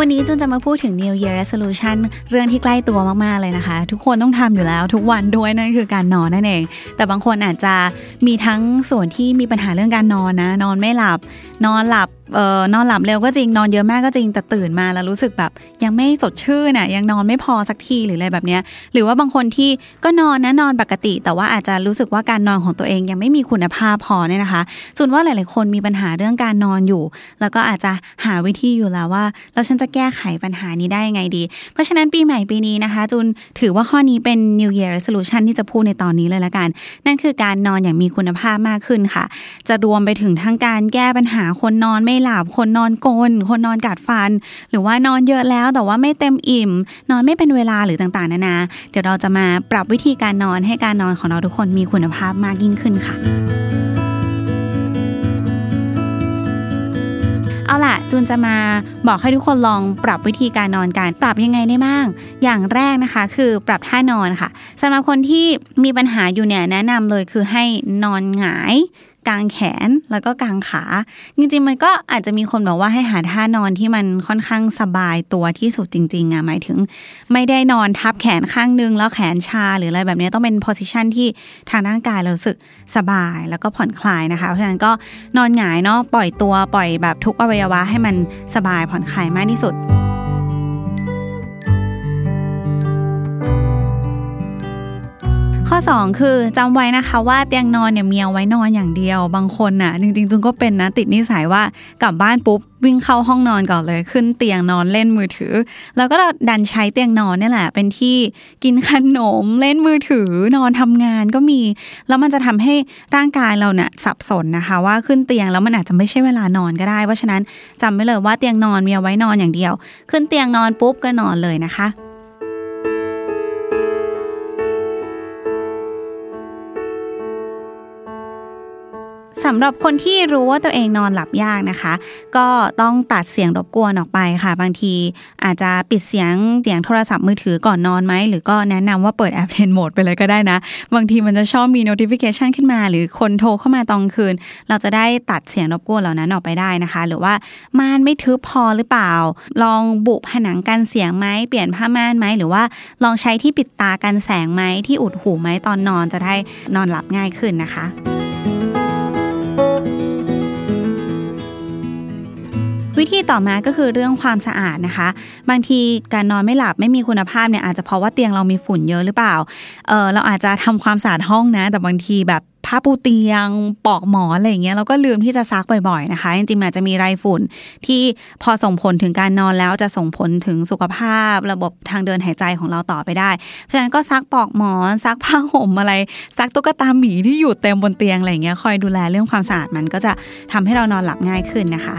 วันนี้จุนจะมาพูดถึง New Year Resolution เรื่องที่ใกล้ตัวมากๆเลยนะคะ ทุกคนต้องทำอยู่แล้วทุกวันด้วยนั่นคือการนอนนั่นเอง แต่บางคนอาจจะมีทั้งส่วนที่มีปัญหาเรื่องการนอนนะ นอนไม่หลับนอนหลับเอ่อนอนหลับเร็วก็จริงนอนเยอะมากก็จริงแต่ตื่นมาแล้วรู้สึกแบบ ยังไม่สดชื่นน่ะยังนอนไม่พอสักทีหรืออะไรแบบเนี้ย หรือว่าบางคนที่ก็นอนนะนอนปกติ แต่ว่าอาจจะรู้สึกว่าการนอนของตัวเองยังไม่มีคุณภาพพอเนี่ยนะคะจุนว่าหลายๆ คนมีปัญหาเรื่องการนอนอยู่ แล้วก็อาจจะหาวิธีอยู่แล้วว่าแล้วฉันจะแก้ไขปัญหานี้ได้ยังไงดี เพราะฉะนั้นปีใหม่ปีนี้นะคะ จุนถือว่าข้อนี้เป็น New Year Resolution ที่จะพูดในตอนนี้เลยละกัน นั่นคือการนอนอย่างมีคุณภาพมากขึ้นค่ะ จะรวมไปถึงทั้งการแก้ปัญหาคนนอนไม่หลับ คนนอนกลนคนนอนกัดฟัน หรือว่านอนเยอะแล้วแต่ว่าไม่เต็มอิ่ม นอนไม่เป็นเวลาหรือต่างๆ นานา เดี๋ยวเราจะมาปรับวิธีการนอนให้การนอนของเราทุกคนมีคุณภาพมากยิ่งขึ้นค่ะเอาล่ะจูนจะมาบอกให้ทุกคนลองปรับวิธีการนอนกันปรับยังไงได้บ้าง อย่างแรกนะคะ คือปรับท่านอนค่ะสำหรับคนที่มีปัญหาอยู่เนี่ยแนะนำเลยคือให้นอนหงาย กลางแขนแล้วก็กลางขา จริงๆมันก็อาจจะมีคนบอกว่าให้หาท่านอนที่มันค่อนข้างสบายตัวที่สุดจริงๆอะหมายถึง ไม่ได้นอนทับแขนข้างนึง แล้วแขนชาหรืออะไรแบบนี้ต้องเป็นโพสิชันที่ทางร่างกายเรารู้สึกสบายแล้วก็ผ่อนคลายนะคะเพราะฉะนั้นก็นอนหงายเนาะปล่อยตัวปล่อยแบบทุกอวัยวะให้มันสบายผ่อนคลายมากที่สุด ข้อ 2 คือจำไว้นะคะว่าเตียงนอนเนี่ยมีเอาไว้นอนอย่างเดียว บางคนน่ะ จริงๆจุนก็เป็นนะติดนิสัยว่ากลับบ้านปุ๊บวิ่งเข้าห้องนอนก่อนเลย ขึ้นเตียงนอนเล่นมือถือ แล้วก็ดันใช้เตียงนอนนี่แหละ เป็นที่กินขนมเล่นมือถือนอนทำงานก็มี แล้วมันจะทำให้ร่างกายเราเนี่ยสับสนนะคะ ว่าขึ้นเตียงแล้วมันอาจจะไม่ใช่เวลานอนก็ได้ เพราะฉะนั้นจำไว้เลยว่าเตียงนอนมีเอาไว้นอนอย่างเดียว ขึ้นเตียงนอนปุ๊บก็นอนเลยนะคะ สำหรับคนที่รู้ว่าตัวเองนอนหลับยากนะคะ ก็ต้องตัดเสียงรบกวนออกไปค่ะ บางทีอาจจะปิดเสียงเสียงโทรศัพท์มือถือก่อนนอนไหม หรือก็แนะนำว่าเปิด airplane mode ไปเลยก็ได้นะ บางทีมันจะชอบมี notification ขึ้นมา หรือคนโทรเข้ามาตอนคืน เราจะได้ตัดเสียงรบกวนเหล่านั้นออกไปได้นะคะ หรือว่าม่านไม่ทึบพอหรือเปล่า ลองบุผนังกันเสียงไหมเปลี่ยนผ้าม่านไหมหรือว่าลองใช้ที่ปิดตากันแสงไหมที่อุดหูไหมตอนนอนจะได้นอนหลับง่ายขึ้นนะคะ วิธีต่อมาก็คือเรื่องความสะอาดนะคะ บางทีการนอนไม่หลับไม่มีคุณภาพเนี่ยอาจจะเพราะว่าเตียงเรามีฝุ่นเยอะหรือเปล่าเออเราอาจจะทำความสะอาดห้องนะ แต่บางทีแบบผ้าปูเตียงปอกหมอนอะไรอย่างเงี้ยเราก็ลืมที่จะซักบ่อยๆนะคะ จริงๆอาจจะมีไรฝุ่นที่พอส่งผลถึงการนอนแล้วจะส่งผลถึงสุขภาพ ระบบทางเดินหายใจของเราต่อไปได้เพราะฉะนั้นก็ซักปอกหมอนซักผ้าห่มอะไร ซักตุ๊กตาหมีที่อยู่เต็มบนเตียงอะไรอย่างเงี้ยคอยดูแลเรื่องความสะอาดมันก็จะทำให้เรานอนหลับง่ายขึ้นนะคะ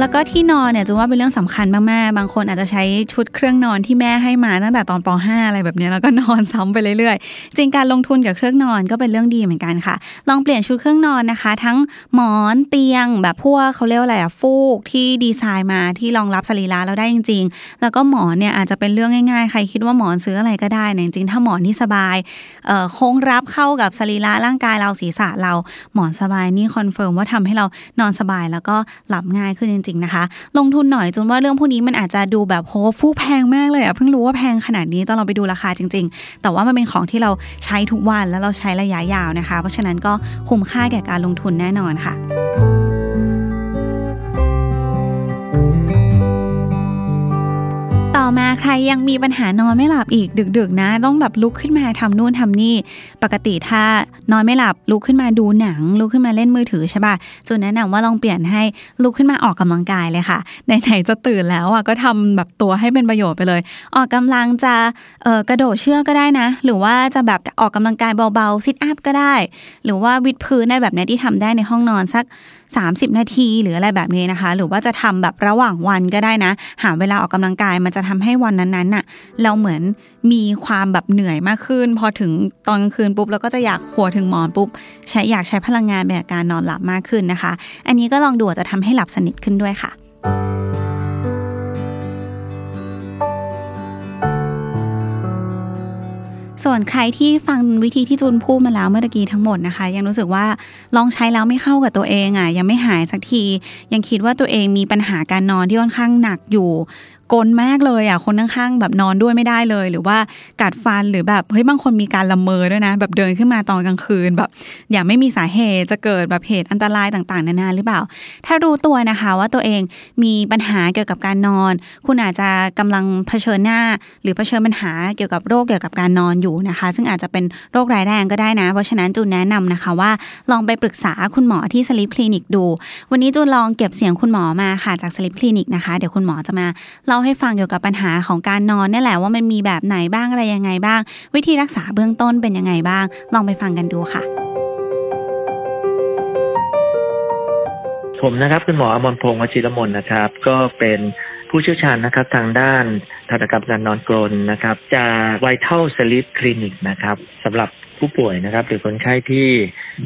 แล้วก็ที่นอนเนี่ยจูว่าเป็นเรื่องสำคัญมากๆ บางคนอาจจะใช้ชุดเครื่องนอนที่แม่ให้มาตั้งแต่ตอนป .5 อะไรแบบนี้แล้วก็นอนซ้ำไปเรื่อยๆ จริงการลงทุนกับเครื่องนอนก็เป็นเรื่องดีเหมือนกันค่ะ ลองเปลี่ยนชุดเครื่องนอนนะคะ ทั้งหมอนเตียง แบบพวกเขาเรียกว่าอะไรอะฟูกที่ดีไซน์มาที่รองรับสรีระเราได้จริง ๆ แล้วก็หมอนเนี่ยอาจจะเป็นเรื่องง่ายๆ ใครคิดว่าหมอนซื้ออะไรก็ได้เนี่ยจริงๆถ้าหมอนที่สบายเอ่อโค้งรับเข้ากับสรีระร่างกายเราศีรษะเราหมอนสบายนี่ confirm ว่าทำให้เรานอนสบายแล้วก็หลับง่ายขึ้นจริงๆนะคะ ลงทุนหน่อยจนว่าเรื่องพวกนี้มันอาจจะดูแบบโหฟูแพงมากเลยอะเพิ่งรู้ว่าแพงขนาดนี้ตอนเราไปดูราคาจริง ๆ แต่ว่ามันเป็นของที่เราใช้ทุกวันแล้วเราใช้ระยะยาวนะคะ เพราะฉะนั้นก็คุ้มค่าแก่การลงทุนแน่นอนค่ะ อมาใครยังมีปัญหานอนไม่หลับอีกดึกๆนะ ต้องแบบลุกขึ้นมาทำนู่นทำนี่ ปกติถ้านอนไม่หลับลุกขึ้นมาดูหนัง ลุกขึ้นมาเล่นมือถือใช่ป่ะจุนแนะนำว่าลองเปลี่ยนให้ลุกขึ้นมาออกกำลังกายเลยค่ะไหนๆจะตื่นแล้วอะก็ทำแบบตัวให้เป็นประโยชน์ไปเลย ออกกำลังจะเออกระโดดเชือกก็ได้นะ หรือว่าจะแบบออกกำลังกายเบาๆซิทอัพก็ได้ หรือว่าวิดพื้นได้แบบนี้ที่ทำได้ในห้องนอนสัก 30 นาทีหรืออะไรแบบนี้นะคะ หรือว่าจะทำแบบระหว่างวันก็ได้นะ หาเวลาออกกำลังกายมันจะทำให้วันนั้นๆน่ะเราเหมือนมีความแบบเหนื่อยมากขึ้น พอถึงตอนกลางคืนปุ๊บเราก็จะอยากหัวถึงหมอนปุ๊บใช้อยากใช้พลังงานแบบการนอนหลับมากขึ้นนะคะ อันนี้ก็ลองดูจะทำให้หลับสนิทขึ้นด้วยค่ะ ส่วนใครที่ฟังวิธีที่จูนพูดมาแล้วเมื่อกี้ทั้งหมดนะคะ ยังรู้สึกว่าลองใช้แล้วไม่เข้ากับตัวเองอะยังไม่หายสักที ยังคิดว่าตัวเองมีปัญหาการนอนที่ค่อนข้างหนักอยู่ กลมากเลยอะคนข้างๆแบบนอนด้วยไม่ได้เลย หรือว่ากัดฟันหรือแบบเฮ้ยบางคนมีการละเมอด้วยนะ แบบเดินขึ้นมาตอนกลางคืนแบบ อย่างไม่มีสาเหตุจะเกิดแบบเหตุอันตรายต่างๆนานาหรือเปล่า ถ้ารู้ตัวนะคะว่าตัวเองมีปัญหาเกี่ยวกับการนอน คุณอาจจะกำลังเผชิญหน้า หรือเผชิญปัญหาเกี่ยวกับโรคเกี่ยวกับการนอนอยู่นะคะ ซึ่งอาจจะเป็นโรคร้ายแรงก็ได้นะ เพราะฉะนั้นจูนแนะนำนะคะว่าลองไปปรึกษาคุณหมอที่สลิปคลินิกดู วันนี้จูนลองเก็บเสียงคุณหมอมาค่ะจากสลิปคลินิกนะคะเดี๋ยวคุณหมอจะมาเล่าให้ฟังเกี่ยวกับปัญหาของการนอนนี่แหละว่ามันมีแบบไหนบ้างอะไรยังไงบ้าง วิธีรักษาเบื้องต้นเป็นยังไงบ้าง ลองไปฟังกันดูค่ะ ผมนะครับคุณหมออมรพงศ์วชิรมนนะครับ ก็เป็นผู้เชี่ยวชาญนะครับทางด้านทันตกรรมการนอนกรนนะครับจาก Vital Sleep Clinic นะครับสำหรับ ผู้ป่วยนะครับหรือคนไข้ที่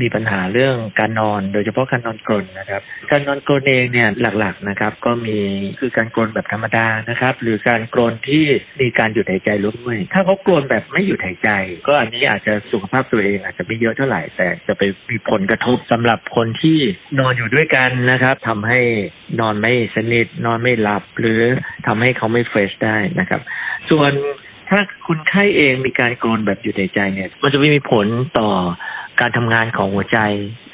มีปัญหาเรื่องการนอน โดยเฉพาะการนอนกรนนะครับ การนอนกรนเองเนี่ยหลักๆนะครับก็มีคือการกรนแบบธรรมดานะครับ หรือการกรนที่มีการหยุดหายใจร่วมด้วยถ้าเขากรนแบบไม่หยุดหายใจ ก็อันนี้อาจจะสุขภาพตัวเองอาจจะไม่เยอะเท่าไหร่ แต่จะไปมีผลกระทบสำหรับคนที่นอนอยู่ด้วยกันนะครับทำให้นอนไม่สนิทนอนไม่หลับ หรือทำให้เขาไม่เฟรชได้นะครับ ส่วน ถ้าคุณไข้เองมีการกรนแบบหยุดหายใจเนี่ย มันจะไม่มีผลต่อการทำงานของหัวใจ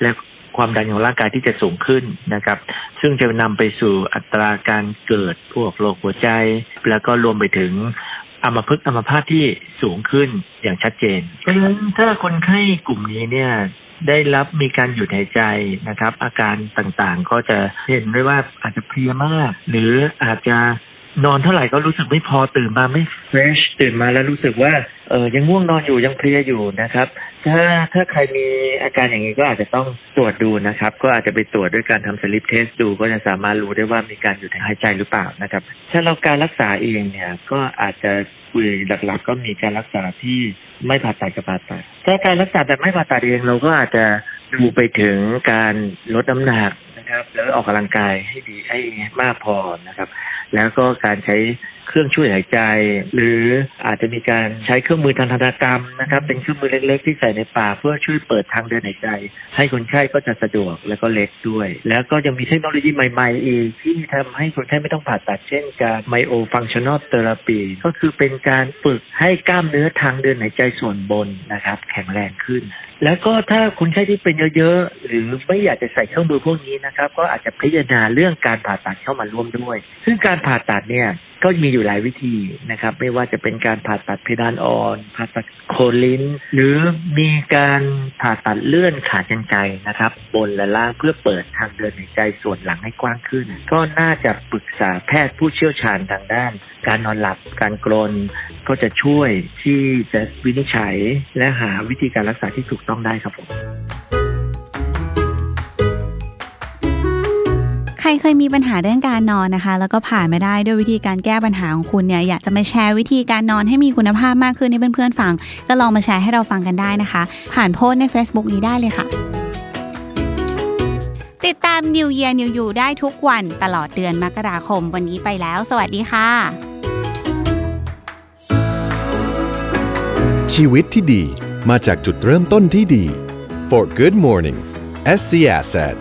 และความดันของร่างกายที่จะสูงขึ้นนะครับ ซึ่งจะนำไปสู่อัตราการเกิดพวกโรคหัวใจ แล้วก็รวมไปถึงอัมพฤกษ์อัมพาตที่สูงขึ้นอย่างชัดเจน เพราะฉะนั้นถ้าคนไข้กลุ่มนี้เนี่ยได้รับมีการหยุดหายใจนะครับ อาการต่างๆก็จะเห็นได้ว่าอาจจะเพลียมาก หรืออาจจะ นอนเท่าไหร่ก็รู้สึกไม่พอตื่นมาไม่เฟรชตื่นมาแล้วรู้สึกว่าเออยังง่วงนอนอยู่ยังเพลียอยู่นะครับ ถ้าถ้าใครมีอาการอย่างนี้ก็อาจจะต้องตรวจดูนะครับ ก็อาจจะไปตรวจด้วยการทำสลิปเทสดู ก็จะสามารถรู้ได้ว่ามีการหยุดหายใจหรือเปล่านะครับ ถ้าเราการรักษาเองเนี่ยก็อาจจะคุยหลักๆ ก็มีการรักษาที่ไม่ผ่าตัดกับผ่าตัดถ้าการรักษาแบบไม่ผ่าตัดเองเราก็อาจจะดูไปถึงการลดน้ำหนักนะครับ แล้วออกกำลังกายให้ดีให้มากพอนะครับ แล้วก็การใช้เครื่องช่วยหายใจ หรืออาจจะมีการใช้เครื่องมือทางทันตกรรมนะครับ เป็นเครื่องมือเล็ก ๆ ที่ใส่ในปากเพื่อช่วยเปิดทางเดินหายใจ ให้คนไข้ก็จะสะดวกแล้วก็เล็กด้วย แล้วก็ยังมีเทคโนโลยีใหม่ๆอีกที่ทำให้คนไข้ไม่ต้องผ่าตัดเช่นการ myofunctional therapy ก็คือเป็นการฝึกให้กล้ามเนื้อทางเดินหายใจส่วนบนนะครับ แข็งแรงขึ้น แล้วก็ถ้าคุณไข้ที่เป็นเยอะๆ หรือไม่อยากจะใส่เครื่องมือพวกนี้นะครับ ก็อาจจะพิจารณาเรื่องการผ่าตัดเข้ามาร่วมด้วย ซึ่งการผ่าตัดเนี่ยก็มีอยู่หลายวิธีนะครับ ไม่ว่าจะเป็นการผ่าตัดเพดานอ่อน ผ่าตัดโคลิ้น หรือมีการผ่าตัดเลื่อนขากรรไกนะครับ บนและล่างเพื่อเปิดทางเดินหายใจส่วนหลังให้กว้างขึ้น ก็น่าจะปรึกษาแพทย์ผู้เชี่ยวชาญทางด้าน การนอนหลับการกรนก็จะช่วยที่จะวินิจฉัยและหาวิธีการรักษาที่ถูกต้องได้ครับผมรเคยมีปัญหาเรื่องการนอนนะคะ แล้วก็ผ่านไม่ได้ด้วยวิธีการแก้ปัญหาของคุณเนี่ยอยากจะมาแชร์วิธีการนอนให้มีคุณภาพมากขึ้นให้เพื่อนๆฟัง ก็ลองมาแชร์ให้เราฟังกันได้นะคะ ผ่านโพสใน Facebook นี้ได้เลยค่ะ ติดตาม New Year New You ได้ทุกวันตลอดเดือนมกราคมวันนี้ไปแล้ว สวัสดีค่ะ ชีวิตที่ดี มาจากจุดเริ่มต้นที่ดี For Good Mornings SC Asset